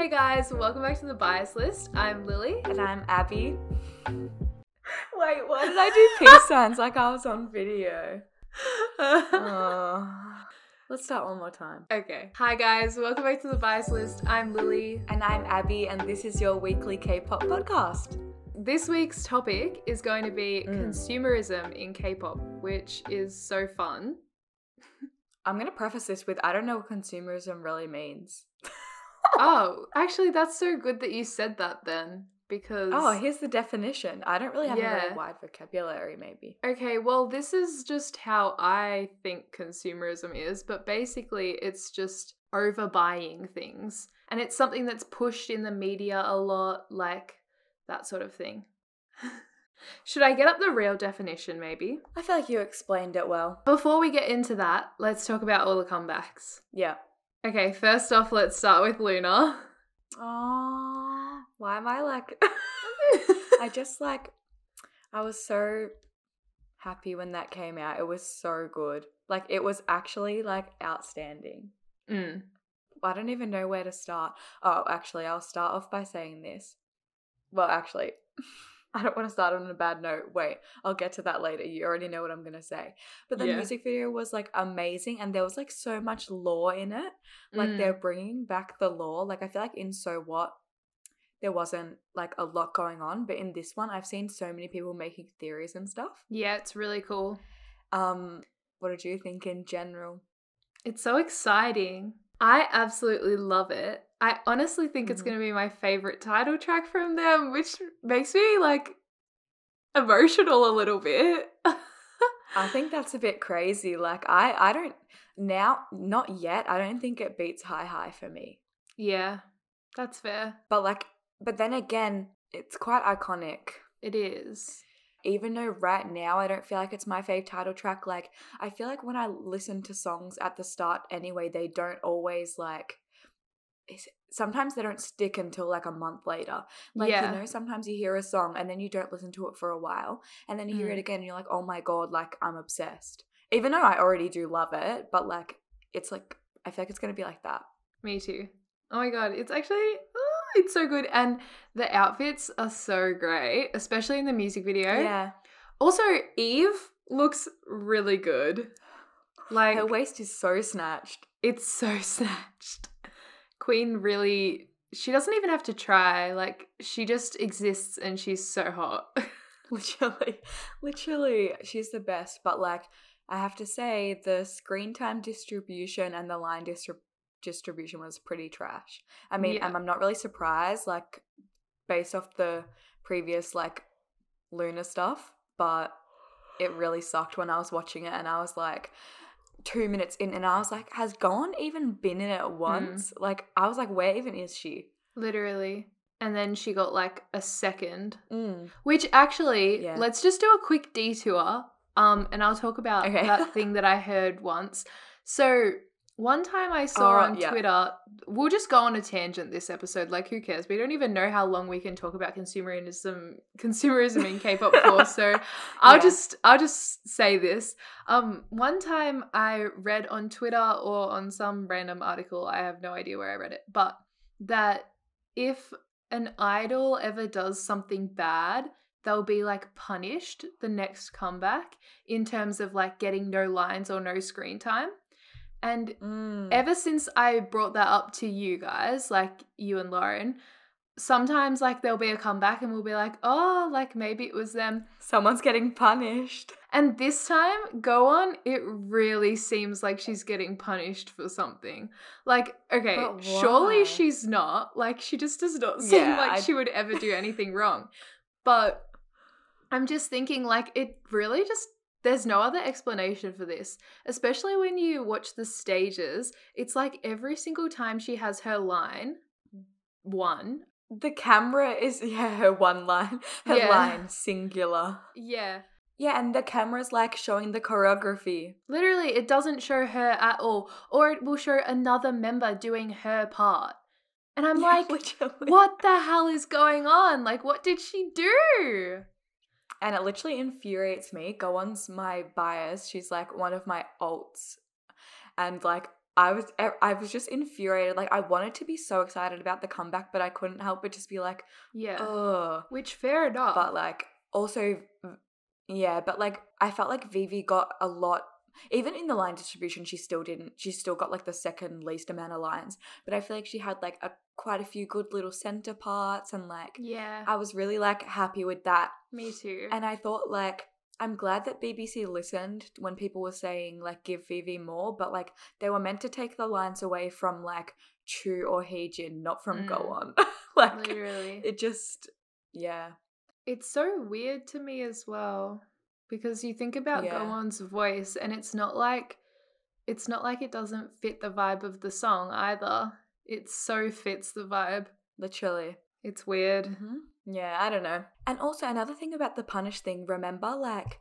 Hey guys, welcome back to the bias list. I'm Lily. And I'm Abby. Wait, why did I do peace signs like I was on video? Oh. Let's start one more time. okay. Hi guys, welcome back to the bias list. I'm Lily. And I'm Abby, and this is your weekly K pop podcast. This week's topic is going to be Mm. consumerism in K-pop, which is so fun. I'm going to preface this with I don't know what consumerism really means. Oh, actually that's so good that you said that then oh, because Oh, here's the definition. I don't really have a Yeah. really wide vocabulary, maybe. Okay, well, this is just how I think consumerism is, but basically, it's just overbuying things. And it's something that's pushed in the media a lot, like that sort of thing. Should I get up the real definition, maybe? I feel like you explained it well. Before we get into that, let's talk about all the comebacks. Yeah. Okay, first off, let's start with LOONA. Oh, why am I like. I just like. I was so happy when that came out. It was so good. Like, it was actually like outstanding. Mm. I don't even know where to start. Oh, actually, I'll start off by saying this. Well, actually, I don't want to start on a bad note. Wait, I'll get to that later. You already know what I'm going to say. But the Yeah. music video was like amazing and there was like so much lore in it. Like Mm. they're bringing back the lore. Like I feel like in So What, there wasn't like a lot going on. But in this one, I've seen so many people making theories and stuff. Yeah, it's really cool. Um, what did you think in general? It's so exciting. I absolutely love it. I honestly think it's Mhm. going to be my favorite title track from them, which makes me like emotional a little bit. I think that's a bit crazy. Like I I don't now not yet. I don't think it beats Hi High for me. yeah, that's fair. But like but then again, it's quite iconic. It is. Even though right now I don't feel like it's my fave title track, like I feel like when I listen to songs at the start anyway, they don't always like sometimes they don't stick until like a month later. Like yeah. you know, sometimes you hear a song and then you don't listen to it for a while, and then you hear Mm. it again and you're like, oh my god, like I'm obsessed. Even though I already do love it, but like it's like I feel like it's gonna be like that. Me too. Oh my god, it's actually oh, it's so good and the outfits are so great, especially in the music video. Yeah, Also, Yves looks really good. Like her waist is so snatched. It's so snatched. Queen really she doesn't even have to try. Like she just exists and she's so hot. literally, literally, she's the best. But like, I have to say, the screen time distribution and the line distrib- distribution was pretty trash. I mean, Yeah. and I'm not really surprised, like, based off the previous like LOONA stuff, but it really sucked when I was watching it, and I was like. Two minutes in, and I was like, "Has Go Won even been in it once?" Like, I was like, "Where even is she?" Literally. And then she got like a second. Mm. Which actually, Yeah. let's just do a quick detour. Um, and I'll talk about Okay. that thing that I heard once. So one time I saw Alright, on yeah. Twitter, we'll just go on a tangent this episode. Like, who cares? We don't even know how long we can talk about consumerism, consumerism in K-pop for. So I'll Yeah. just, I'll just say this. Um, one time I read on Twitter or on some random article, I have no idea where I read it, but that if an idol ever does something bad, they'll be like punished the next comeback in terms of like getting no lines or no screen time. And Mm. ever since I brought that up to you guys, like you and Lauren, sometimes like there'll be a comeback and we'll be like, oh, like maybe it was them. Someone's getting punished. And this time, Go Won, it really seems like she's getting punished for something. Like, okay, surely she's not. Like, she just does not seem Yeah, like I- she would ever do anything wrong. But I'm just thinking, like, it really just. There's no other explanation for this, especially when you watch the stages. It's like every single time she has her line, one, The camera is yeah, her one line. Her Yeah. line singular. yeah, Yeah, and the camera's like showing the choreography. Literally, it doesn't show her at all, or it will show another member doing her part. And I'm Yeah, like, literally. what the hell is going on? Like, what did she do? And it literally infuriates me. Go Won's my bias. She's like one of my alts. And like I was I was just infuriated. Like I wanted to be so excited about the comeback, but I couldn't help but just be like, Yeah. ugh. Which fair enough. But like also, yeah, but like I felt like Vivi got a lot. Even in the line distribution, she still didn't. She still got like the second least amount of lines. But I feel like she had like a quite a few good little center parts, and like yeah. I was really like happy with that. me too. And I thought like I'm glad that BBC listened when people were saying like give Vivi more, but like they were meant to take the lines away from like Chuu or Heejin, not from Go Mm. On. like Literally. it just yeah. It's so weird to me as well because you think about Yeah. Go Won's voice and it's not like it's not like it doesn't fit the vibe of the song either. It so fits the vibe. Literally. It's weird. hmm Yeah, I don't know. And also another thing about the punish thing, remember like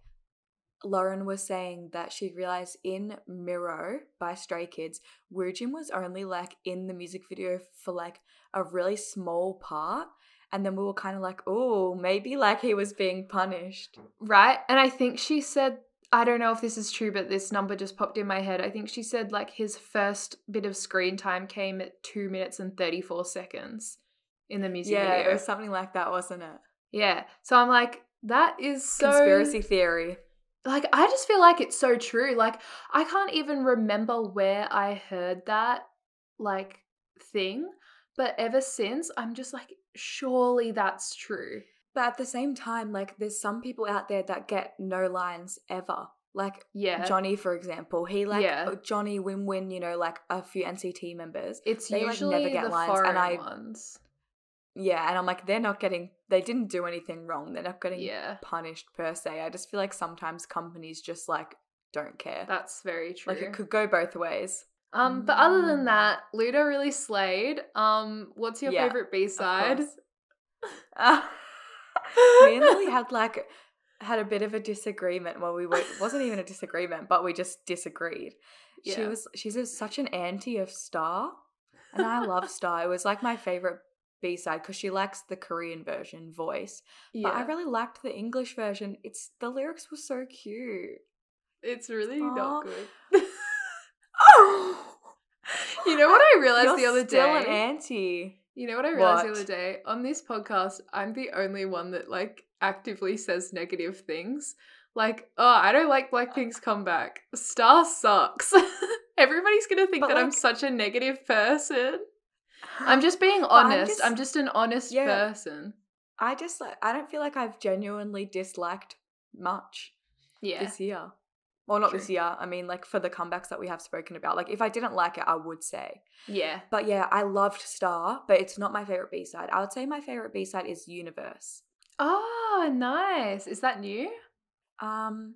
Lauren was saying that she realized in Miroh by Stray Kids, Woojin was only like in the music video for like a really small part. And then we were kind of like, oh, maybe like he was being punished. Right? And I think she said I don't know if this is true, but this number just popped in my head. I think she said like his first bit of screen time came at two minutes and 34 seconds in the music yeah, video. it was something like that, wasn't it? yeah. So I'm like, that is so Conspiracy theory. like I just feel like it's so true. Like I can't even remember where I heard that like thing, but ever since I'm just like surely that's true. But at the same time, like there's some people out there that get no lines ever. Like Yeah. Johnny, for example, he like Yeah. uh, Johnny WinWin, you know, like a few NCT members. it's they, like, usually never get the lines, and foreign I- ones. Yeah, and I'm like, they're not getting, they didn't do anything wrong. They're not getting Yeah. punished per se. I just feel like sometimes companies just like don't care. That's very true. like it could go both ways. um, but other than that, Luda really slayed. Um, what's your Yeah, favorite B side? me and Lily had like had a bit of a disagreement. Well, we were it wasn't even a disagreement, but we just disagreed. She was she's a, such an anti of Star, and I love Star. It was like my favorite B side because she likes the Korean version voice, but I really liked the English version. It's the lyrics were so cute. It's really Aw. not good. Oh, You know what I realized You're the other still day? an anti. You know what I realized the other day? On this podcast, I'm the only one that like actively says negative things. Like, oh, I don't like Blackpink's uh. comeback. Star sucks. Everybody's gonna think But, that I'm such a negative person. I'm just being honest. I'm just- just, an honest Yeah. person. I just like I don't feel like I've genuinely disliked much. Yeah. this year. Well, not this year. I mean, like for the comebacks that we have spoken about. Like, if I didn't like it, I would say. Yeah. But yeah, I loved Star, but it's not my favorite B side. I would say my favorite B side is Universe. Oh, nice. Is that new? Um,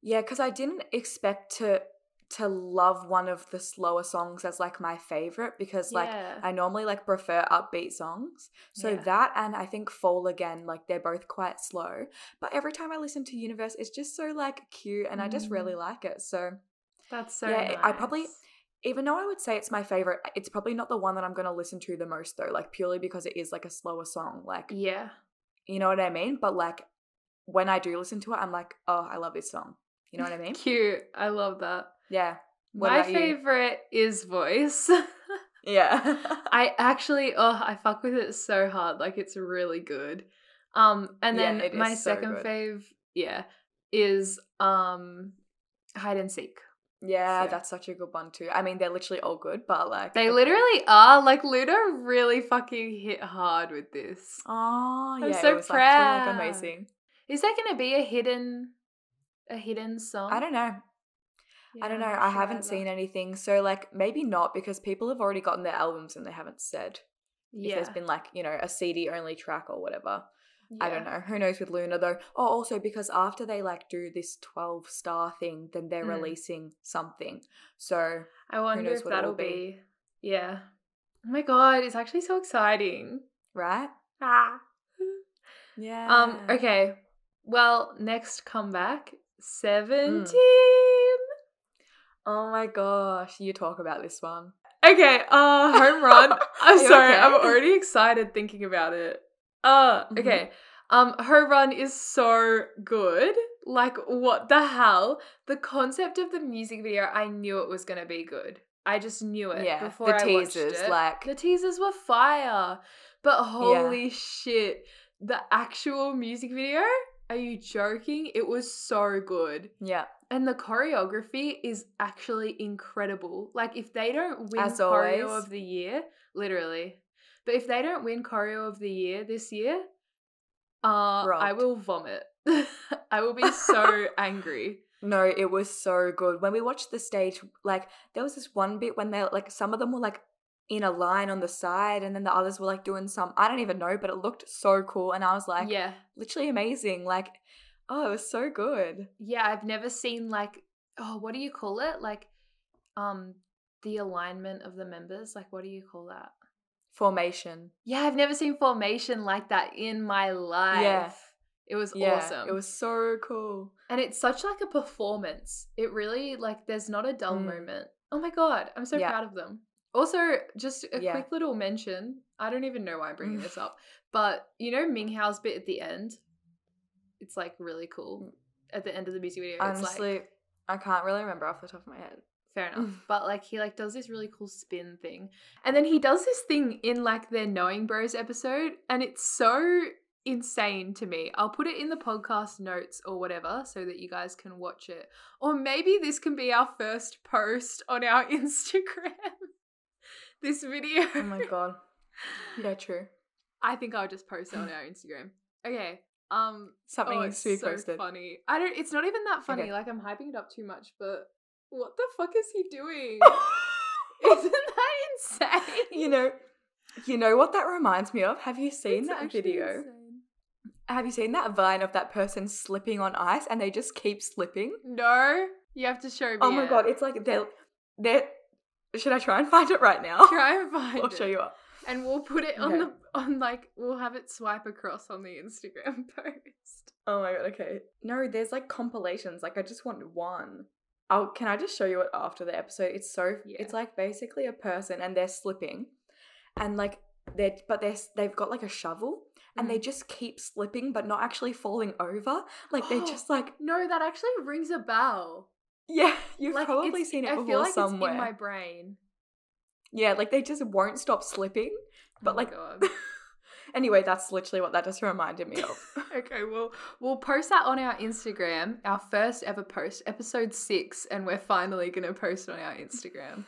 yeah, because I didn't expect to to love one of the slower songs as like my favorite because like yeah. I normally like prefer upbeat songs. So Yeah. that and I think Fall Again, like they're both quite slow. But every time I listen to Universe, it's just so like cute and I just really Mm. like it. So That's so yeah, I probably- even though I would say it's my favorite, it's probably not the one that I'm gonna listen to the most though, like purely because it is like a slower song. Like Yeah. you know what I mean? But like when I do listen to it, I'm like, oh, I love this song. You know what I mean? Cute. I love that. Yeah. What My favorite is voice. Yeah. I actually, oh, I fuck with it so hard. Like it's really good. Um, and then it my so second fave, yeah, is um, hide and seek. yeah, Yeah. that's such a good one too. I mean, they're literally all good, but like They literally are. Like Ludo really fucking hit hard with this. Oh, I'm yeah, so it was actually proud. like amazing. Is there gonna be a hidden, a hidden song? I don't know. Yeah, I don't know. I sure haven't seen anything. So like maybe not because people have already gotten their albums and they haven't said if there's been like, you know, a CD only track or whatever. I don't know. Who knows with LOONA though? Oh, also because after they like do this 12 star thing, then they're Mm. releasing something. So, I wonder if that'll be. be. Yeah. Oh my god, it's actually so exciting. right? Ah. Yeah. Um, okay. Well, next comeback, 17. Oh my gosh, you talk about this one. Okay, uh home run. I'm sorry, okay? I'm already excited thinking about it. Uh Mhm. okay. Um, home run is so good. Like, what the hell? The concept of the music video, I knew it was gonna be good. I just knew it Yeah, before the I watched teasers, it. like- the teasers were fire, but holy shit, the actual music video. Are you joking? It was so good. Yeah. And the choreography is actually incredible. Like if they don't win As choreo always. of the year, literally. But if they don't win choreo of the year this year, uh I will vomit. I will be so angry. No, it was so good. When we watched the stage, like there was this one bit when they like some of them were like in a line on the side and then the others were like doing some I don't even know, but it looked so cool and I was like yeah. literally amazing. Like oh, it was so good. Yeah, I've never seen like oh, what do you call it? Like um the alignment of the members. Like what do you call that? Formation. Yeah, I've never seen formation like that in my life. Yeah. It was Yeah, awesome. It was so cool. And it's such like a performance. It really like there's not a dull Mm. moment. Oh my god, I'm so Yeah. proud of them. Also, just a Yeah. quick little mention. I don't even know why I'm bringing this up, but you know Minghao's bit at the end. It's like really cool. At the end of the music video, it's like Honestly, I can't really remember off the top of my head. fair enough. But like he like does this really cool spin thing, and then he does this thing in like their Knowing Bros episode, and it's so insane to me. I'll put it in the podcast notes or whatever so that you guys can watch it. Or maybe this can be our first post on our Instagram. This video. Oh my god. Yeah, true. I think I'll just post it on our Instagram. Okay. Um Something oh, needs to be so posted. funny. I don't it's not even that funny. Okay. Like I'm hyping it up too much, but what the fuck is he doing? Isn't that insane? you know, you know what that reminds me of? Have you seen It's that video? insane. Have you seen that vine of that person slipping on ice and they just keep slipping? No, you have to show me. Oh my it. god, it's like they're they're should I try and find it right now? Try and find I'll it. show you up. and we'll put it on Okay. the on like we'll have it swipe across on the Instagram post. Oh my god, okay. No, there's like compilations. Like I just want one. Oh, can I just show you it after the episode? It's so Yeah. it's like basically a person and they're slipping. And like they're but they're they've got like a shovel and Mm. they just keep slipping but not actually falling over. Like they're just like No, that actually rings a bell. Yeah, you've like probably seen it I before feel like somewhere. it's in my brain. Yeah, like they just won't stop slipping. But Oh like anyway, that's literally what that just reminded me of. okay, well, we'll post that on our Instagram, our first ever post, episode six, and we're finally gonna post on our Instagram.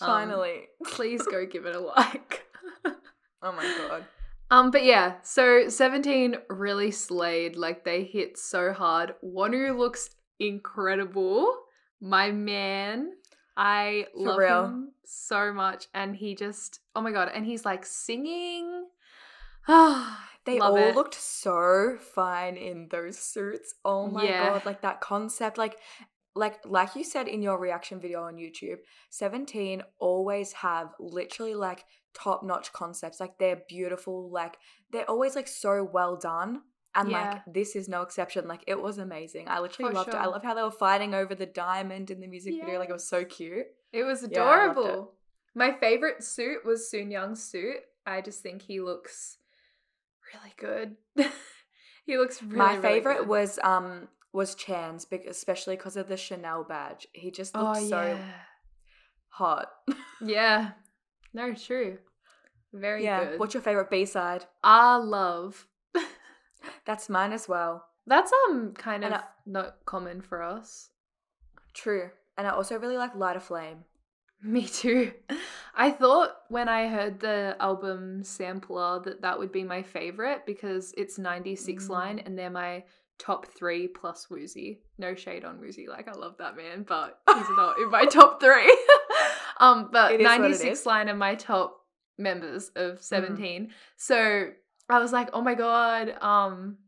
Um, Finally. Please go give it a like. oh my god. Um, but yeah, so 17 really slayed. Like they hit so hard. Wonwoo looks incredible. My man. I For love real. him so much. And he just oh my god, and he's like singing. Ah, They love all it. looked so fine in those suits. Oh my Yeah. god, like that concept like like like you said in your reaction video on YouTube, 17 always have literally like top-notch concepts. Like they're beautiful, like they're always like so well done. And Yeah. like this is no exception. Like it was amazing. I literally For loved it. I love how they were fighting over the diamond in the music video. Like it was so cute. It was Yeah, it. adorable. My favorite suit was Soonyoung's suit. I just think he looks really good. he looks really My really favorite good. was um was Chan's, especially because of the Chanel badge. He just Oh so hot. Yeah. No, true. Very yeah. good. What's your favorite B side? Ah love. That's mine as well. That's um kind of I- not common for us. True. And I also really like Light a Flame. Me too. I thought when I heard the album sampler that that would be my favorite because it's 96 line Mm. and they're my top three plus Woozi. No shade on Woozi, like I love that man, but he's not in my top three. um, but It is what it 96. Mm. line are my top members of 17. So I was like, oh my god, um,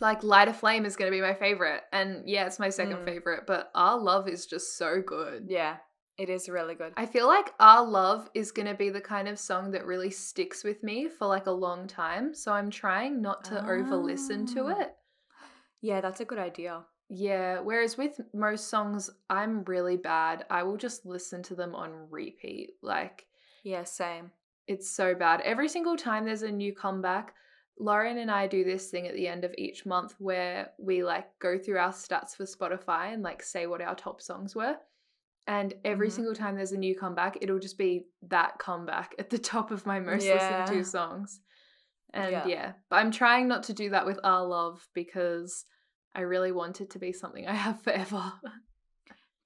like Light a Flame is gonna be my favorite. And yeah, it's my second Mm. favorite, but Our Love is just so good. Yeah. It is really good. I feel like Our Love is to be the kind of song that really sticks with me for like a long time. So I'm trying not to over listen to Ah. it. yeah, that's a good idea. Yeah. Whereas with most songs, I'm really bad. I will just listen to them on repeat. Like Yeah, same. It's so bad. Every single time there's a new comeback, Lauren and I do this thing at the end of each month where we like go through our stats for Spotify and like say what our top songs were. And every Mhm. single time there's a new comeback, it'll just be that comeback at the top of my most Yeah. listened to songs. And Yeah. yeah. but I'm trying not to do that with Our Love because I really want it to be something I have forever.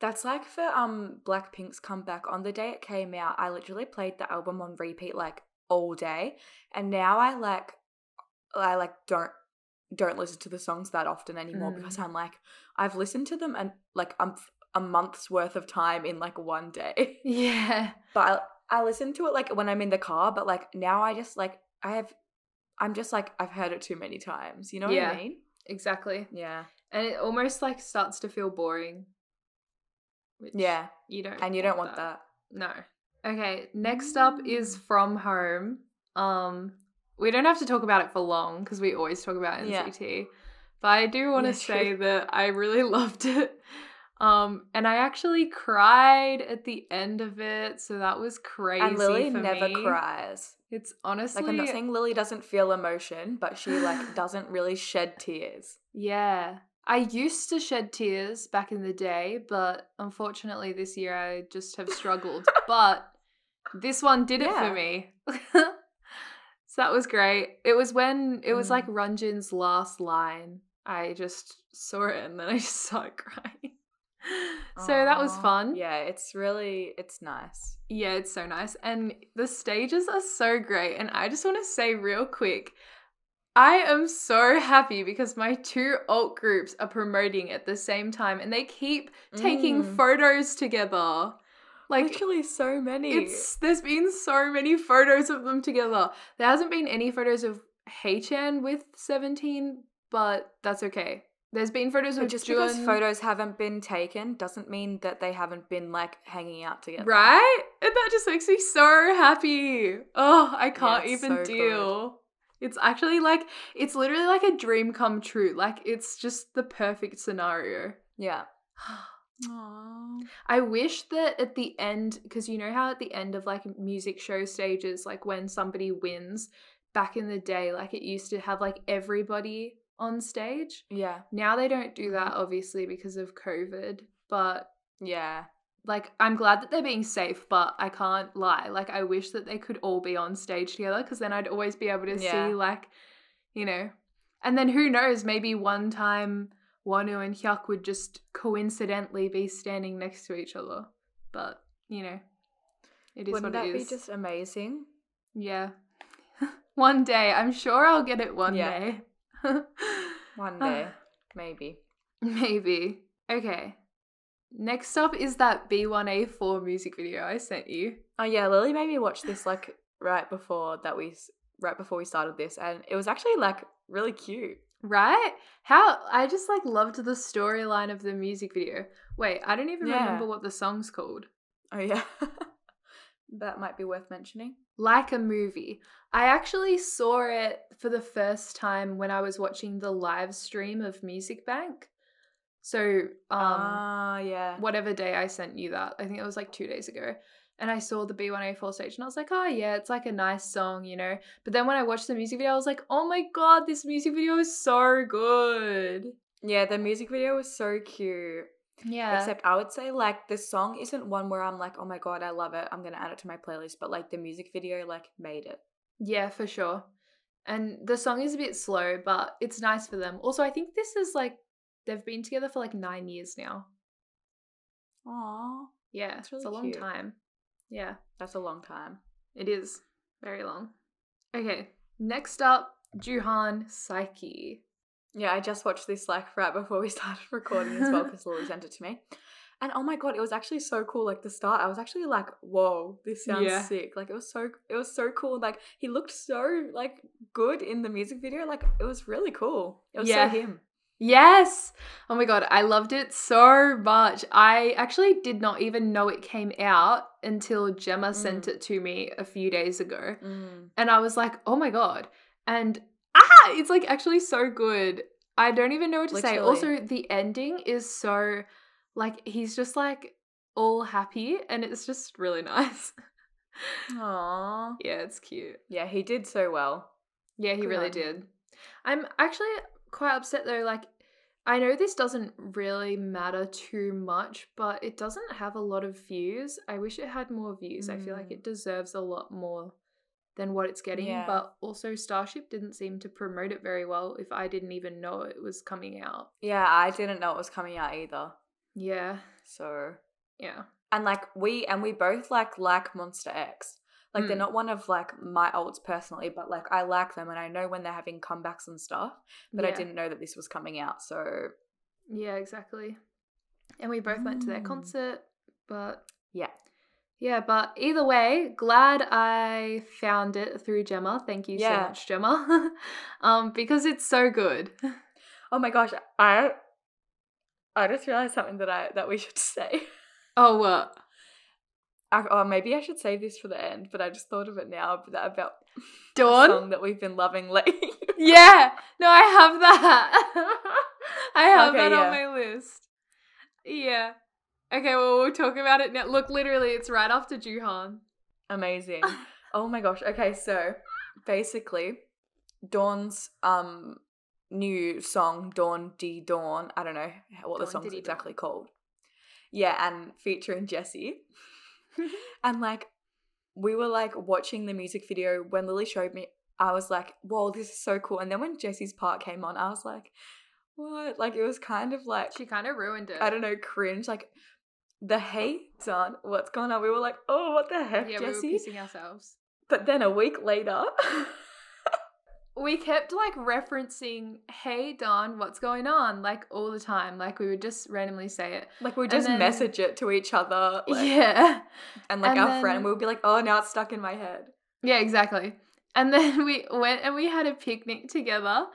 That's like for um Blackpink's comeback. On the day it came out, I literally played the album on repeat like all day, and now I like I like don't don't listen to the songs that often anymore Mm. because I'm like I've listened to them and like I'm a month's worth of time in like one day. yeah. But I, I listen to it like when I'm in the car, but like now I just like I have I'm just like I've heard it too many times. You know Yeah. what I mean? Exactly. Yeah. And it almost like starts to feel boring. Which Yeah. You don't And you don't want that. No. Okay, next up is Mm. From Home. Um we don't have to talk about it for long because we always talk about Yeah. NCT. But I do want to Yeah, say true. that I really loved it. Um and I actually cried at the end of it, so that was crazy And Lily never me. cries. It's honestly Like I'm not saying Lily doesn't feel emotion, but she like doesn't really shed tears. Yeah. I used to shed tears back in the day, but unfortunately this year I just have struggled. but this one did it Yeah. for me. so that was great. It was when it was Mm. like Renjun's last line. I just saw it and then I just started crying. so that was fun. Yeah, it's really it's nice. Yeah, it's so nice. And the stages are so great. And I just want to say real quick I am so happy because my two alt groups are promoting at the same time and they keep taking Mm. photos together. Like Literally so many. it's there's been so many photos of them together. There hasn't been any photos of Haechan with 17, but that's okay. There's been photos But of just Jun, because photos haven't been taken doesn't mean that they haven't been like hanging out together. Right? And that just makes me so happy. Oh, I can't it's even so good. It's actually like it's literally like a dream come true. Like it's just the perfect scenario. Yeah. Aww. I wish that at the end, because you know how at the end of like music show stages, like when somebody wins back in the day, like it used to have like everybody on stage. Yeah. Now they don't do that, mm-hmm. obviously, because of COVID. But Yeah. Like I'm glad that they're being safe, but I can't lie. Like I wish that they could all be on stage together because then I'd always be able to Yeah. see like, you know. And then who knows, maybe one time Wonwoo and Hyuk would just coincidentally be standing next to each other. But, you know, it is Wouldn't what that be just amazing? Yeah. one day. I'm sure I'll get it one Yeah. day. One day. Maybe. Maybe. Okay. Next up is that B1A4 music video I sent you. Oh yeah, Lily made me watch this like right before that we right before we started this and it was actually like really cute. Right? How I just like loved the storyline of the music video. Wait, I don't even Yeah. remember what the song's called. Oh yeah. that might be worth mentioning. Like a movie. I actually saw it for the first time when I was watching the live stream of Music Bank. So, um Ah, yeah. whatever day I sent you that. I think it was like two days ago. And I saw the B1A4 stage and I was like, oh yeah, it's like a nice song, you know? But then when I watched the music video, I was like, oh my god, this music video is so good. Yeah, the music video was so cute. Yeah. Except I would say like the song isn't one where I'm like, oh my god, I love it. I'm gonna add it to my playlist. But like the music video like made it. yeah, for sure. And the song is a bit slow, but it's nice for them. Also, I think this is like, they've been together for like nine years now. Aww. Yeah, it's a long cute. time. Yeah. That's a long time. It is very long. Okay, next up, Jooheon Psycho. Yeah, I just watched this like right before we started recording as well because Lily sent it to me. And oh my god, it was actually so cool. Like the start, I was actually like, "Whoa, this sounds Yeah. sick!" Like it was so, it was so cool. Like he looked so like good in the music video. Like it was really cool. It was Yeah. so him. Yes! Oh my god, I loved it so much. I actually did not even know it came out until Gemma sent it to me a few days ago. And I was like, oh my god. And ah, it's like actually so good. I don't even know what to say. Also, the ending is so like he's just like all happy and it's just really nice. Aww. yeah, it's cute. Yeah, he did so well. Yeah, he really on did. I'm actually quite upset though. Like, I know this doesn't really matter too much, but it doesn't have a lot of views. I wish it had more views. I feel like Mm. it deserves a lot more than what it's getting. Yeah. But also, Starship didn't seem to promote it very well if I didn't even know it was coming out. Yeah, I didn't know it was coming out either. Yeah. So Yeah. and like we and we both like like Monsta X. Like they're Mm. not one of like my olds personally, but like I like them and I know when they're having comebacks and stuff. But I didn't know that this was coming out. So Yeah, exactly. And we both went to their Mm. concert, but yeah. yeah, but either way, glad I found it through Gemma. Thank you so much, Gemma. um, because it's so good. Oh my gosh, I I just realized something that I that we should say. Oh, what? I, or maybe I should save this for the end, but I just thought of it now about, about the Dawn? song that we've been loving lately. Yeah. No, I have that. I have Okay, that on my list. Yeah. Okay, well, we'll talk about it now. Look, literally, it's right after Jooheon. Amazing. oh my gosh. Okay, so basically, Dawn's um new song, Dawn D Dawn. I don't know what the Dawn song's Diddy exactly called. Yeah, and featuring Jessi. and like we were like watching the music video when Lily showed me, I was like, whoa, this is so cool. And then when Jessi's part came on, I was like, what? Like it was kind of like She kind of ruined it. I don't know, cringe. Like the hey son, what's going on? We were like, oh, what the heck, Yeah, Jessie? we were pissing ourselves. But then a week later, we kept like referencing, "Hey Dawn, what's going on?" like all the time. Like we would just randomly say it. like we And just then- message it to each other, like, yeah, and like and our friend, we would be like, oh, now it's stuck in my head. yeah, exactly. And then we went and we had a picnic together,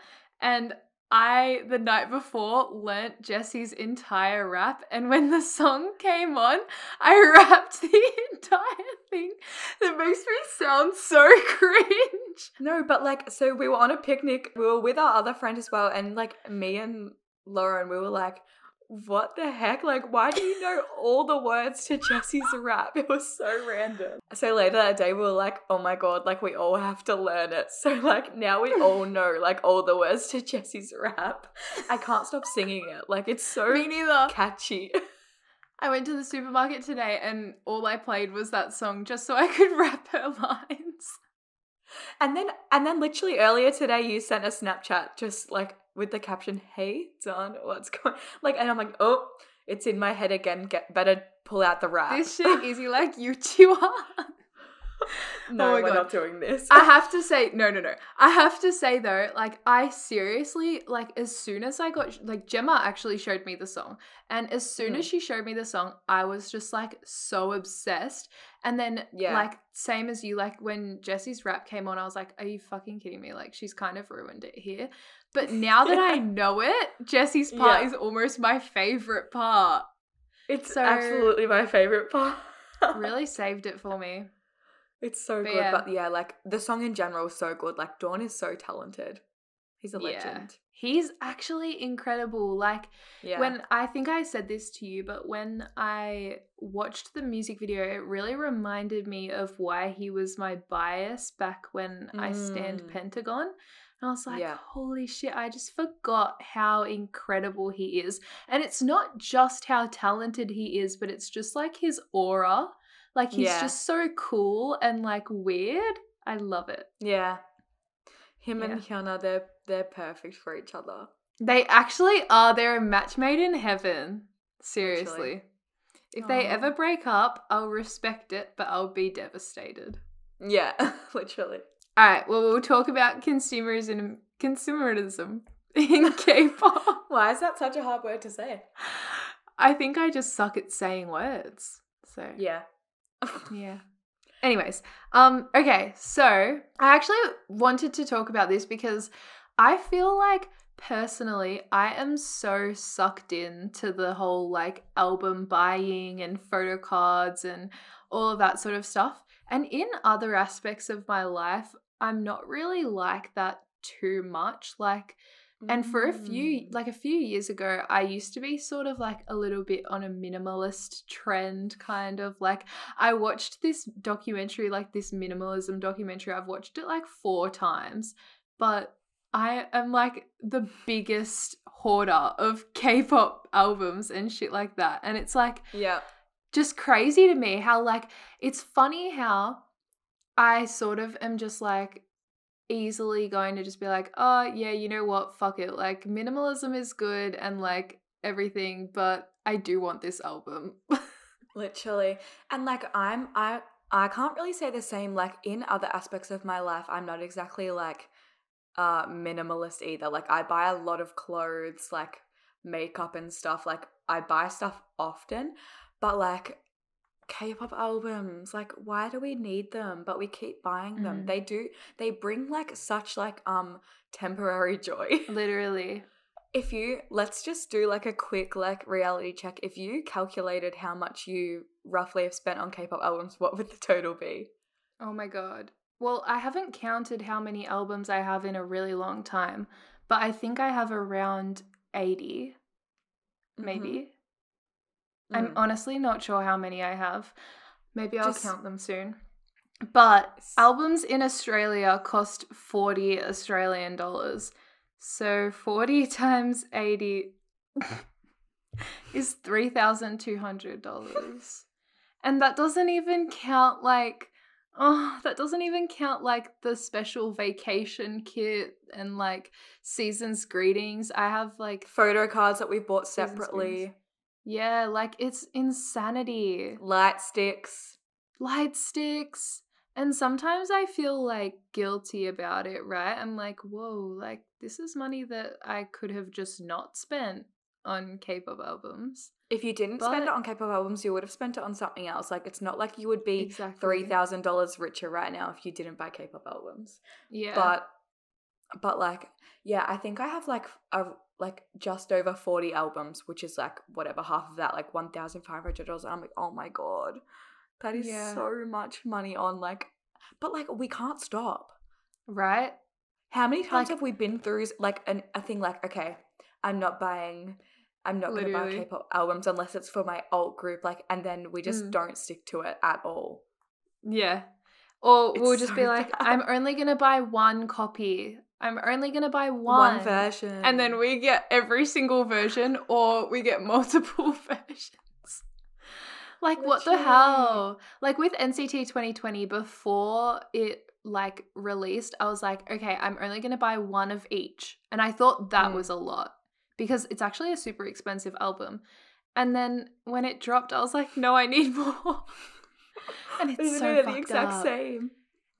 and I the night before learnt Jessi's entire rap, and when the song came on, I rapped the entire thing. That makes me sound so cringe. No, but like, so we were on a picnic. We were with our other friend as well, and like me and Lauren, we were like, what the heck? Like, why do you know all the words to Jessi's rap? It was so random. So later that day, we were like, oh my god, like we all have to learn it. So like now we all know like all the words to Jessi's rap. I can't stop singing it. Like it's so Me neither. catchy. I went to the supermarket today and all I played was that song just so I could rap her lines. And then and then literally earlier today you sent a Snapchat just like with the caption, Hey Dawn, what's going like and I'm like, Oh, it's in my head again. Get better pull out the rap. This shit easy like you two are. no, oh we're God. not doing this. I have to say, no, no, no. I have to say though, like I seriously, like as soon as I got, like Gemma actually showed me the song, and as soon Mm. as she showed me the song, I was just like so obsessed. And then, Yeah. like same as you, like when Jessi's rap came on, I was like, "Are you fucking kidding me? Like she's kind of ruined it here." But now that I know it, Jessi's part Yeah. is almost my favorite part. it's so- absolutely my favorite part. Really saved it for me. It's so But good. yeah. But yeah, like the song in general is so good. Like Dawn is so talented. He's a Yeah. legend. He's actually incredible. Like Yeah. When I think I said this to you, but when I watched the music video, it really reminded me of why he was my bias back when I stand Mm. Pentagon. And I was like, Yeah. holy shit, I just forgot how incredible he is. And it's not just how talented he is, but it's just like his aura. Like he's Yeah. just so cool and like weird. I love it. yeah. Him Yeah. and Hyuna, they're they're perfect for each other. They actually are. They're a match made in heaven. Seriously. Literally. If they ever break up, I'll respect it, but I'll be devastated. Yeah, literally. All right. Well, we'll talk about consumerism. Consumerism in K-pop. Why is that such a hard word to say? I think I just suck at saying words. So Yeah. yeah. Anyways, um, okay, so I actually wanted to talk about this because I feel like personally I am so sucked in to the whole like album buying and photo cards and all of that sort of stuff. And in other aspects of my life, I'm not really like that too much. Like and for a few, Mm. like a few years ago, I used to be sort of like a little bit on a minimalist trend, kind of like I watched this documentary, like this minimalism documentary. I've watched it like four times but I am like the biggest hoarder of K-pop albums and shit like that. And it's like Yeah. just crazy to me how like it's funny how I sort of am just like easily going to just be like, oh yeah, you know what, fuck it. Like minimalism is good and like everything, but I do want this album. Literally. And like I'm I I can't really say the same like in other aspects of my life. I'm not exactly like uh minimalist either. Like I buy a lot of clothes, like makeup and stuff. Like I buy stuff often, but like K-pop albums, like why do we need them? But we keep buying them. Mhm. They do they bring like such like um temporary joy. Literally. if you let's just do like a quick like reality check if you calculated how much you roughly have spent on k-pop albums what would the total be Oh my god. Well, I haven't counted how many albums I have in a really long time, but I think I have around 80, maybe. I'm Mm. honestly not sure how many I have. Maybe I'll Just- count them soon. But albums in Australia cost 40 Australian dollars. So 40 times 80 is $3,200. and that doesn't even count like oh, that doesn't even count like the special vacation kit and like season's greetings. I have like photo cards that we've bought separately yeah, like it's insanity. light sticks light sticks. And sometimes I feel like guilty about it, right? I'm like, whoa, like this is money that I could have just not spent on K pop albums. If you didn't spend it on k-pop albums you would have spent it on something else like it's not like you would be Exactly. $3000 richer right now if you didn't buy k-pop albums Yeah. but but like yeah i think i have like a like just over 40 albums which is like whatever half of that like $1500 and i'm like oh my god that is Yeah. so much money on like but like we can't stop right? how many times Like- have we been through like an, a thing like okay i'm not buying i'm not going to buy k-pop albums unless it's for my alt group like and then we just Mm. don't stick to it at all Yeah. Or we'll just so be like, bad. I'm only gonna buy one copy. I'm only gonna buy one. one version And then we get every single version or we get multiple versions. Like what the hell? Like with NCT 2020 before it like released, I was like, okay, I'm only going to buy one of each. And I thought that Mm. was a lot because it's actually a super expensive album. And then when it dropped, I was like, no, I need more. and it's so the exact up. same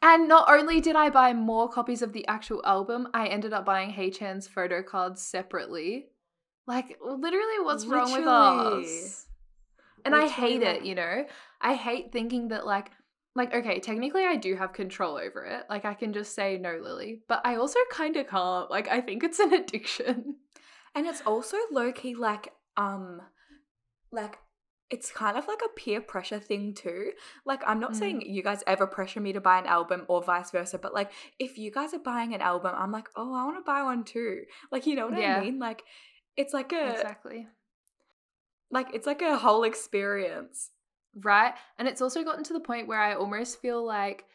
And not only did I buy more copies of the actual album, I ended up buying Haechan's photo cards separately. Like, literally, what's wrong with us? And I hate it, you know? I hate thinking that, like, like, okay, technically I do have control over it. Like, I can just say no, Lily. But I also kind of can't. Like, I think it's an addiction. And it's also low key like um like it's kind of like a peer pressure thing too. Like I'm not Mm. saying you guys ever pressure me to buy an album or vice versa, but like if you guys are buying an album, I'm like, "Oh, I want to buy one too." Like, you know what Yeah. I mean? Like it's like a Exactly. like it's like a whole experience. Right. And it's also gotten to the point where I almost feel like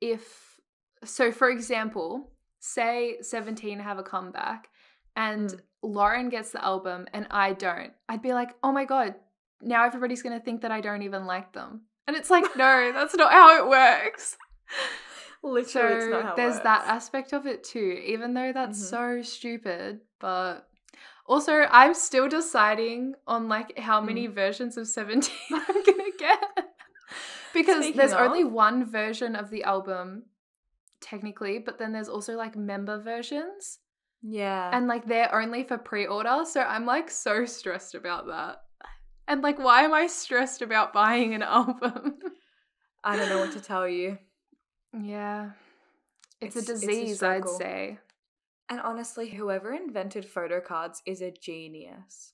if, so for example, say 17 have a comeback and Mm. Lauren gets the album and I don't, I'd be like, oh my God, now everybody's going to think that I don't even like them. And it's like, no, that's not how it works. Literally, it's So not how it there's that aspect of it too, even though that's Mhm. so stupid. But also, I'm still deciding on like how many Mm. versions of 17 I'm gonna get. because Speaking there's only one version of the album, technically, but then there's also like member versions. Yeah. And like they're only for pre order. So I'm like so stressed about that. And like, why am I stressed about buying an album? I don't know what to tell you. yeah. It's, It's- a it's a disease, I'd say. And honestly, whoever invented photo cards is a genius.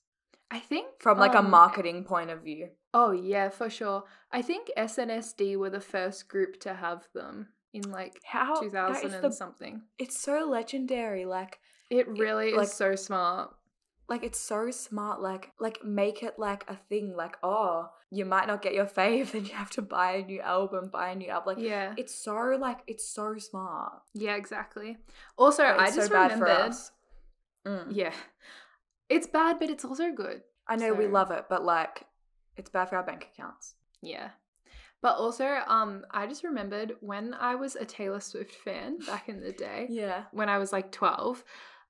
I think From like a um, marketing point of view. Oh yeah, for sure. I think SNSD were the first group to have them in like How 2000 is and the, something. it's so legendary. Like It really like- is so smart. like it's so smart like like make it like a thing like oh you might not get your fave then you have to buy a new album buy a new album like yeah. it's so like it's so smart Yeah, exactly. Also, But I just so bad for remembered. us. Mm. Yeah. It's bad, but it's also good. i know we love it but like it's bad for our bank accounts Yeah. But also, um, I just remembered when I was a Taylor Swift fan back in the day, yeah when I was like 12,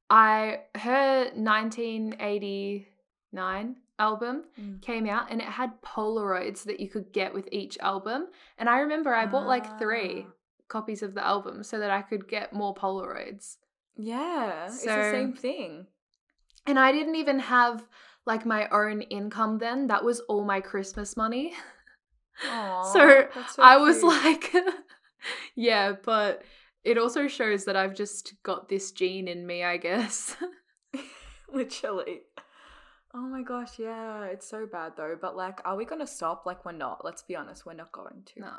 I her 1989 album Mm. came out and it had Polaroids that you could get with each album. And I remember I bought like three Ah. copies of the album so that I could get more Polaroids. yeah it's the same thing And I didn't even have like my own income then. That was all my Christmas money. Aw, So, so I was like, yeah, but it also shows that I've just got this gene in me, I guess. literally oh my gosh yeah it's so bad though but like are we gonna stop like we're not let's be honest we're not going to no,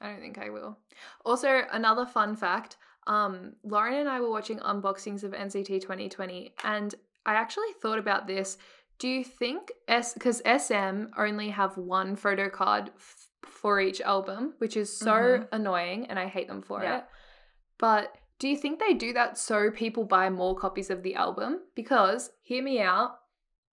I don't think I will. Also, another fun fact um, Lauren and I were watching unboxings of NCT 2020, and I actually thought about this. Do you think S because SM only have one photo card f- for each album, which is so Mhm. annoying, and I hate them for Yeah. it. But do you think they do that so people buy more copies of the album? Because hear me out.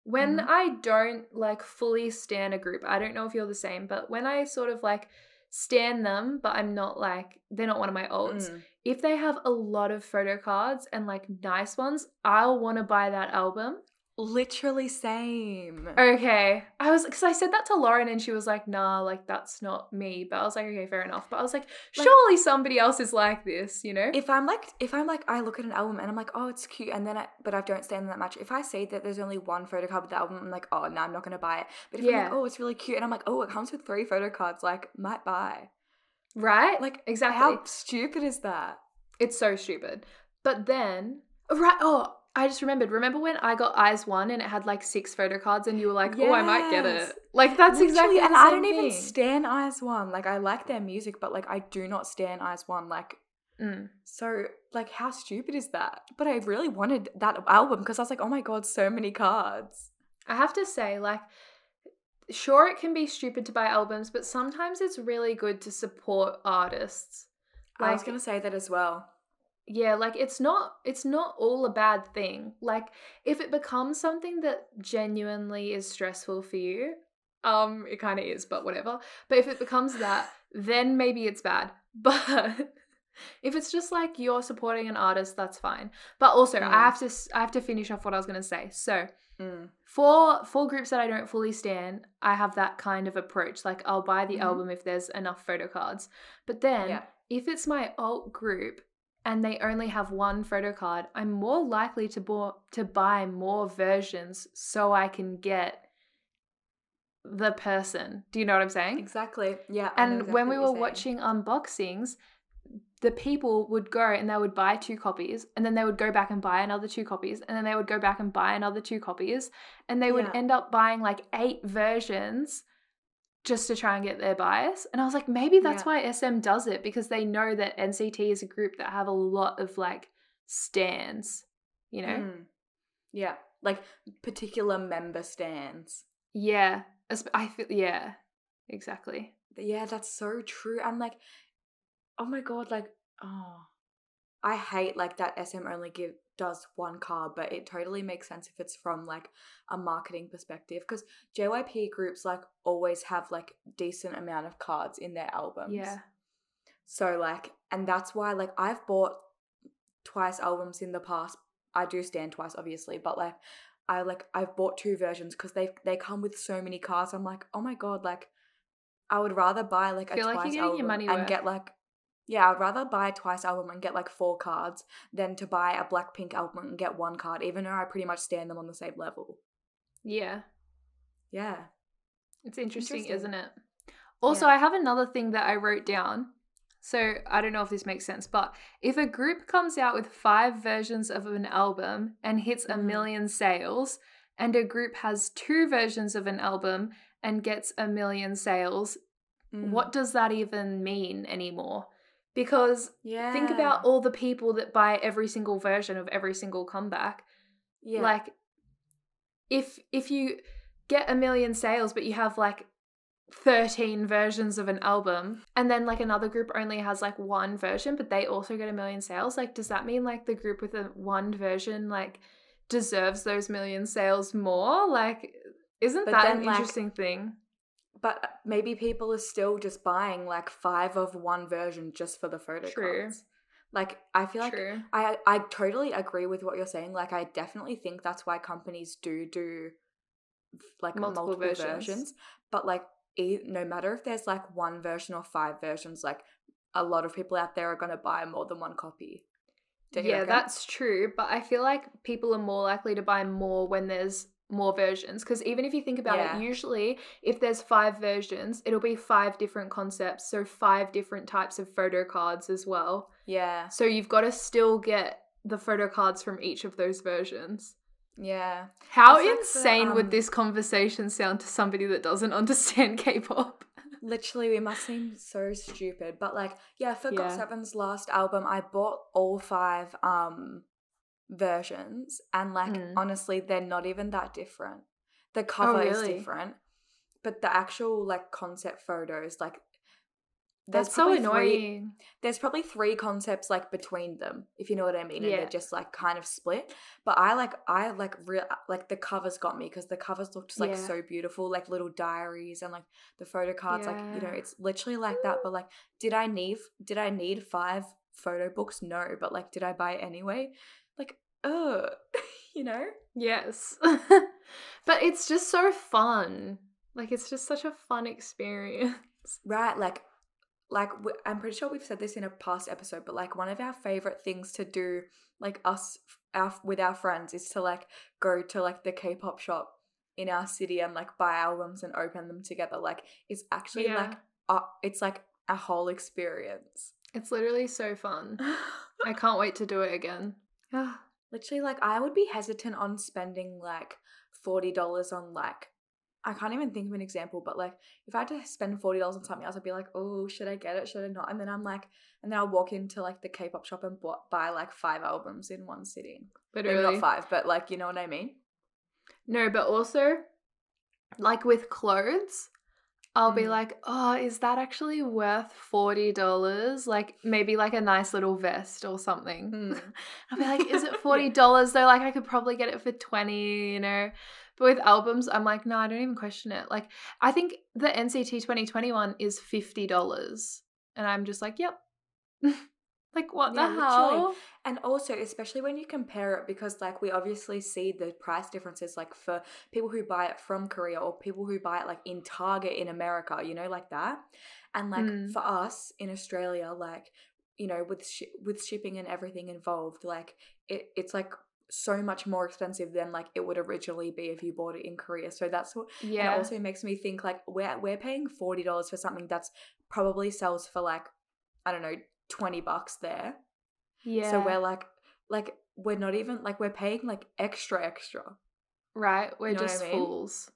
When Mhm. I don't like fully stan a group, I don't know if you're the same, but when I sort of like stan them, but I'm not like they're not one of my olds. Mm. If they have a lot of photo cards and like nice ones, I'll want to buy that album. Literally same Okay. I was because I said that to Lauren and she was like, nah, like that's not me. But I was like, okay, fair enough. But I was like, Like- surely somebody else is like this, you know? if i'm like if i'm like i look at an album and i'm like oh it's cute and then i but i don't stand that much if i see that there's only one photo card with the album i'm like oh no i'm not gonna buy it but if i'm like oh it's really cute and i'm like oh it comes with three photo cards like might buy right? like exactly. how stupid is that It's so stupid. But then, right? Oh, I just remembered. Remember when I got IZ*ONE and it had like six photo cards, and you were like, "Oh, I might get Yes. it." Like that's exactly. Literally, and the I same don't even thing. stan IZ*ONE. Like I like their music, but like I do not stan IZ*ONE. Like Mm. so, like how stupid is that? But I really wanted that album because I was like, oh my god, so many cards. I have to say, like, sure, it can be stupid to buy albums, but sometimes it's really good to support artists. I was Like- gonna say that as well. Yeah, like it's not it's not all a bad thing. Like if it becomes something that genuinely is stressful for you, um it kind of is, but whatever. But if it becomes that, then maybe it's bad. But if it's just like you're supporting an artist, that's fine. But also, Mm. I have to i have to finish off what I was going to say. So, Mm. for for groups that I don't fully stand, I have that kind of approach. Like I'll buy the Mhm. album if there's enough photo cards. But then Yeah. if it's my ult group and they only have one photo card, I'm more likely to bo- to buy more versions so I can get the person. Do you know what I'm saying? Exactly. Yeah. And when we were watching unboxings, the people would go and they would buy two copies and then they would go back and buy another two copies and then they would go back and buy another two copies and they would Yeah. end up buying like eight versions just to try and get their bias. And I was like, maybe that's Yeah. why SM does it because they know that NCT is a group that have a lot of like stands, you know? Mm. Yeah. Like particular member stands. Yeah. I feel, yeah, exactly. Yeah, that's so true. And like, oh my god, like, oh, I hate like that SM only give does one card, but it totally makes sense if it's from like a marketing perspective because JYP groups like always have like decent amount of cards in their albums. Yeah. So like, and that's why like I've bought Twice albums in the past. I do stand Twice, obviously, but like I like I've bought two versions because they they come with so many cards. I'm like, oh my god, like I would rather buy like a Feel like you're twice getting your album money and worth. get like yeah, I'd rather buy a Twice album and get like four cards than to buy a Blackpink album and get one card, even though I pretty much stand them on the same level. Yeah. Yeah. It's interesting, Interesting. isn't it? Also, Yeah. I have another thing that I wrote down. So I don't know if this makes sense, but if a group comes out with five versions of an album and hits a Mhm. million sales, and a group has two versions of an album and gets a million sales, Mm. what does that even mean anymore? Because Yeah. think about all the people that buy every single version of every single comeback. yeah. Like, if if you get a million sales but you have like 13 versions of an album and then like another group only has like one version but they also get a million sales like does that mean like the group with the one version like deserves those million sales more like isn't But that then, an like, interesting thing But uh, maybe people are still just buying like five of one version just for the photo True. cards. Like I feel like I I totally agree with what you're saying. Like I definitely think that's why companies do do like Multiple multiple, versions. versions. But like e- no matter if there's like one version or five versions, like a lot of people out there are gonna buy more than one copy. Yeah reckon? that's true but i feel like people are more likely to buy more when there's more versions because even if you think about Yeah. it usually if there's five versions it'll be five different concepts so five different types of photo cards as well yeah so you've got to still get the photo cards from each of those versions yeah. how It's like the, insane would um, this conversation sound to somebody that doesn't understand k-pop Literally, we must seem so stupid, but like, yeah, for Yeah. GOT7's last album, I bought all five um versions, and like, Mm. honestly, they're not even that different. The cover is Oh, really? different, but the actual like concept photos, like, there's that's so probably three. annoying There's probably three concepts like between them, if you know what I mean, and Yeah. they're just like kind of split. But I like, I like real like the covers got me because the covers looked like Yeah. so beautiful, like little diaries and like the photo cards, like you know, it's literally like that. But like, did I need did I need five photo books? No, but like, did I buy it anyway? Like, ugh, you know? Yes. but it's just so fun. Like it's just such a fun experience. Right, like like I'm pretty sure we've said this in a past episode, but like one of our favorite things to do, like us our with our friends, is to like go to like the K-pop shop in our city and like buy albums and open them together. Like it's actually Yeah. like uh, it's like a whole experience. It's literally so fun. I can't wait to do it again. Ah, Literally, like I would be hesitant on spending like forty dollars on like I can't even think of an example, but like if I had to spend forty dollars on something else, I'd be like, oh, should I get it? Should I not? And then I'm like, and then I'll walk into like the K-pop shop and bu- buy like five albums in one sitting. Maybe not five, but like you know what I mean? No, but also like with clothes, I'll be Mm. like, "Oh, is that actually worth $40?" Like maybe like a nice little vest or something. Mm. I'll be like, "Is it $40 though? Like I could probably get it for 20, you know." But with albums, I'm like, "No, I don't even question it." Like I think the NCT 2021 is $50. And I'm just like, "Yep." like what Yeah, the literally. hell? And also, especially when you compare it, because like we obviously see the price differences, like for people who buy it from Korea or people who buy it like in Target in America, you know, like that. And like Mm. for us in Australia, like you know, with shi with shipping and everything involved, like it, it's like so much more expensive than like it would originally be if you bought it in Korea. So that's what and it Yeah. also makes me think like we're we're paying forty dollars for something that's probably sells for like I don't know twenty bucks there. yeah. So we're like, like we're not even like we're paying like extra extra. Right, we're You know what I just mean? fools.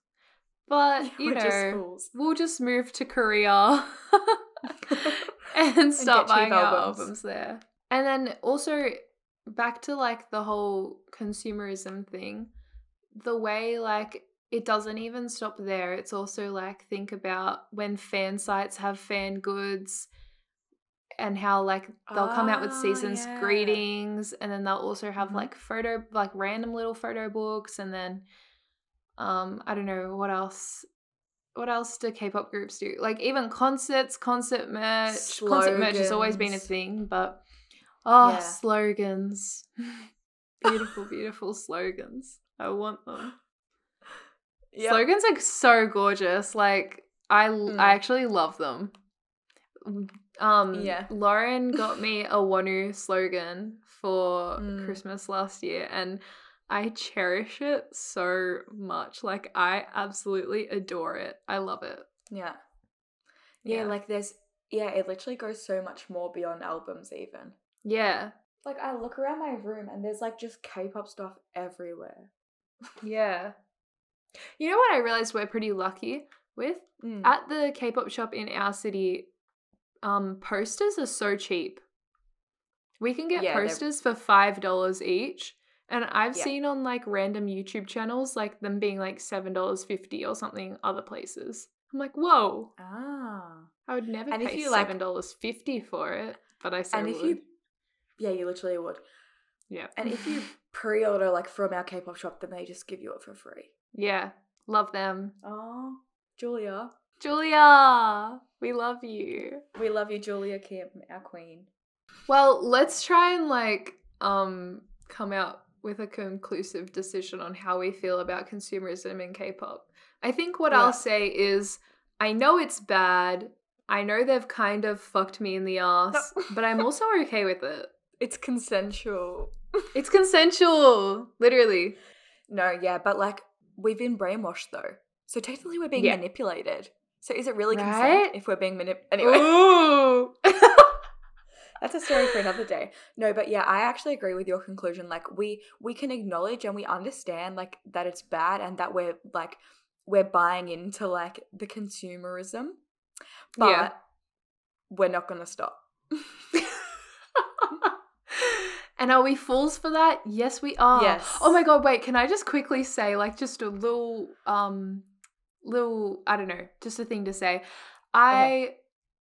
But you We're know, just fools. we'll just move to Korea and start cheap buying our albums. albums there. And then also back to like the whole consumerism thing, the way like it doesn't even stop there. It's also like think about when fan sites have fan goods and how like they'll come out with Ah, seasons yeah. greetings and then they'll also have Mhm. like photo like random little photo books and then um I don't know what else what else do K-pop groups do? Like even concerts, concert merch. Concert merch has always been a thing, but oh, Yeah. slogans. beautiful, beautiful slogans. I want them. Yep. Slogans are so gorgeous. Like I Mm. I actually love them. Um Yeah. Lauren got me a Wonwoo slogan for Mm. Christmas last year and I cherish it so much. Like I absolutely adore it. I love it. Yeah. yeah. like there's yeah, it literally goes so much more beyond albums even. Yeah. Like I look around my room and there's like just K-pop stuff everywhere. Yeah. You know what I realized we're pretty lucky with? Mm. At the K-pop shop in our city, um, posters are so cheap. We can get Yeah, they're- posters for five dollars each, And I've Yeah. seen on like random YouTube channels like them being like seven dollars fifty or something other places. I'm like, whoa! Ah. I would never And if pay you, like- seven dollars fifty for it, but I still and if would. you Yeah, you literally would. yeah, And if you pre-order like from our K-pop shop, then they just give you it for free. yeah, love them, Oh, Julia. Julia. We love you. We love you, Julia Kim, our queen. Well, let's try and like um come out with a conclusive decision on how we feel about consumerism in K-pop. I think what Yeah. I'll say is I know it's bad. I know they've kind of fucked me in the ass, but I'm also okay with it. It's consensual. It's consensual, literally. No, yeah, but like we've been brainwashed though. So technically we're being Yeah. manipulated. So is it really Right? consent if we're being manip anyway? Ooh. That's a story for another day. No, but yeah, I actually agree with your conclusion. Like we we can acknowledge and we understand like that it's bad and that we're like we're buying into like the consumerism. But Yeah. we're not gonna stop. and are we fools for that? Yes, we are. Yes. Oh my god, wait, can I just quickly say like just a little um little I don't know, just a thing to say. I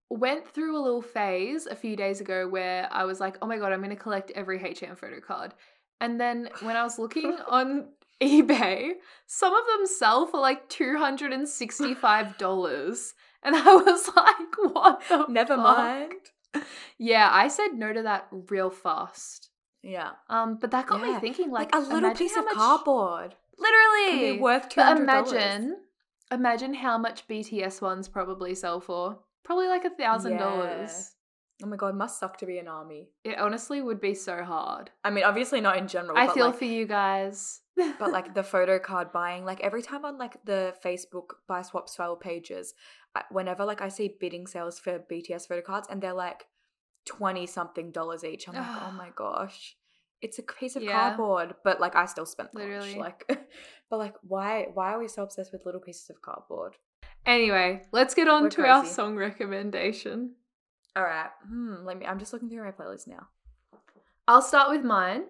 went through a little phase a few days ago where I was like, "Oh my god, I'm going to collect every HM photo card." And then when I was looking on eBay, some of them sell for like $265. And I was like, "What the Never fuck?" mind. Yeah, I said no to that real fast. Yeah. Um, but that got me thinking, like, Like, a little piece of much- cardboard literally worth two But imagine, imagine how much BTS ones probably sell for. Probably like a thousand dollars. Oh my god, must suck to be an army. It honestly would be so hard. I mean, obviously not in general. I feel like, for you guys. but like the photo card buying, like every time on like the Facebook buy swap style pages, whenever like I see bidding sales for BTS photo cards and they're like twenty something dollars each, I'm like, oh my gosh, it's a piece of Yeah. cardboard. But like I still spent Literally. much. like, but like why why are we so obsessed with little pieces of cardboard? anyway, let's get on We're to our song recommendation. All right, hmm. Let me. I'm just looking through my playlist now. I'll start with mine.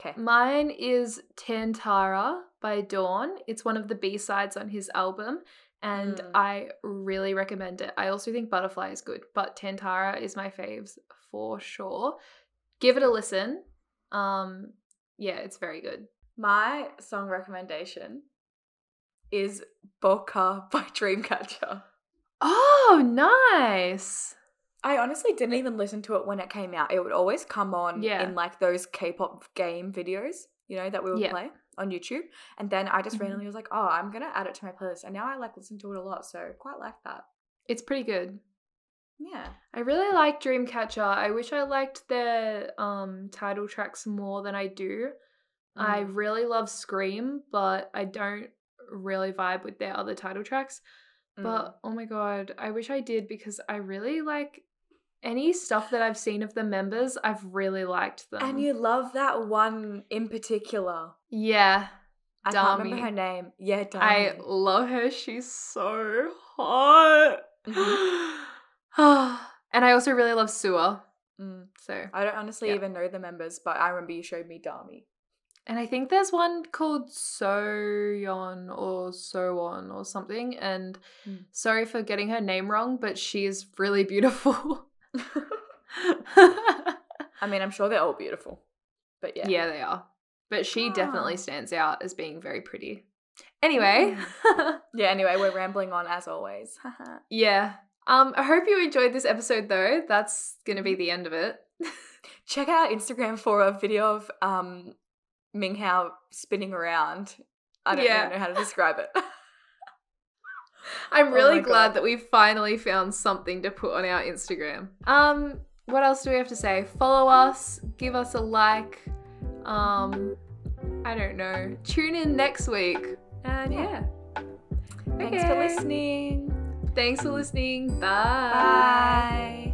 Okay. Mine is Tantara by Dawn. It's one of the B sides on his album, and Mm. I really recommend it. I also think Butterfly is good, but Tantara is my faves for sure. Give it a listen. Um, yeah, it's very good. My song recommendation is Boca by Dreamcatcher. Oh, nice. I honestly didn't even listen to it when it came out. It would always come on Yeah. in like those K-pop game videos, you know, that we would Yeah. play on YouTube. And then I just Mhm. randomly was like, "Oh, I'm gonna add it to my playlist." And now I like listen to it a lot, so quite like that. It's pretty good. Yeah. I really like Dreamcatcher. I wish I liked their um title tracks more than I do. I Mm. really love Scream, but I don't really vibe with their other title tracks. Mm. But oh my god, I wish I did because I really like any stuff that I've seen of the members, I've really liked them. and you love that one in particular. yeah, I can't remember her name. Yeah, Dami. I love her. She's so hot. and I also really love Sua. Mm. So, I don't honestly Yeah. even know the members, but I remember you showed me Dami. And I think there's one called Soyeon or Soon or something. And Mm. sorry for getting her name wrong, but she is really beautiful. I mean, I'm sure they're all beautiful, but yeah. yeah. they are. But she definitely Ah. stands out as being very pretty. Anyway, Yeah. Anyway, we're rambling on as always. yeah. Um, I hope you enjoyed this episode though. That's gonna be the end of it. Check out our Instagram for a video of um Minghao spinning around. I don't Yeah. even know how to describe it. I'm Oh really my glad God. that we finally found something to put on our Instagram. Um, what else do we have to say? Follow us, give us a like. Um, I don't know. Tune in next week. And yeah. Thanks for listening. Thanks for listening. Bye. Bye.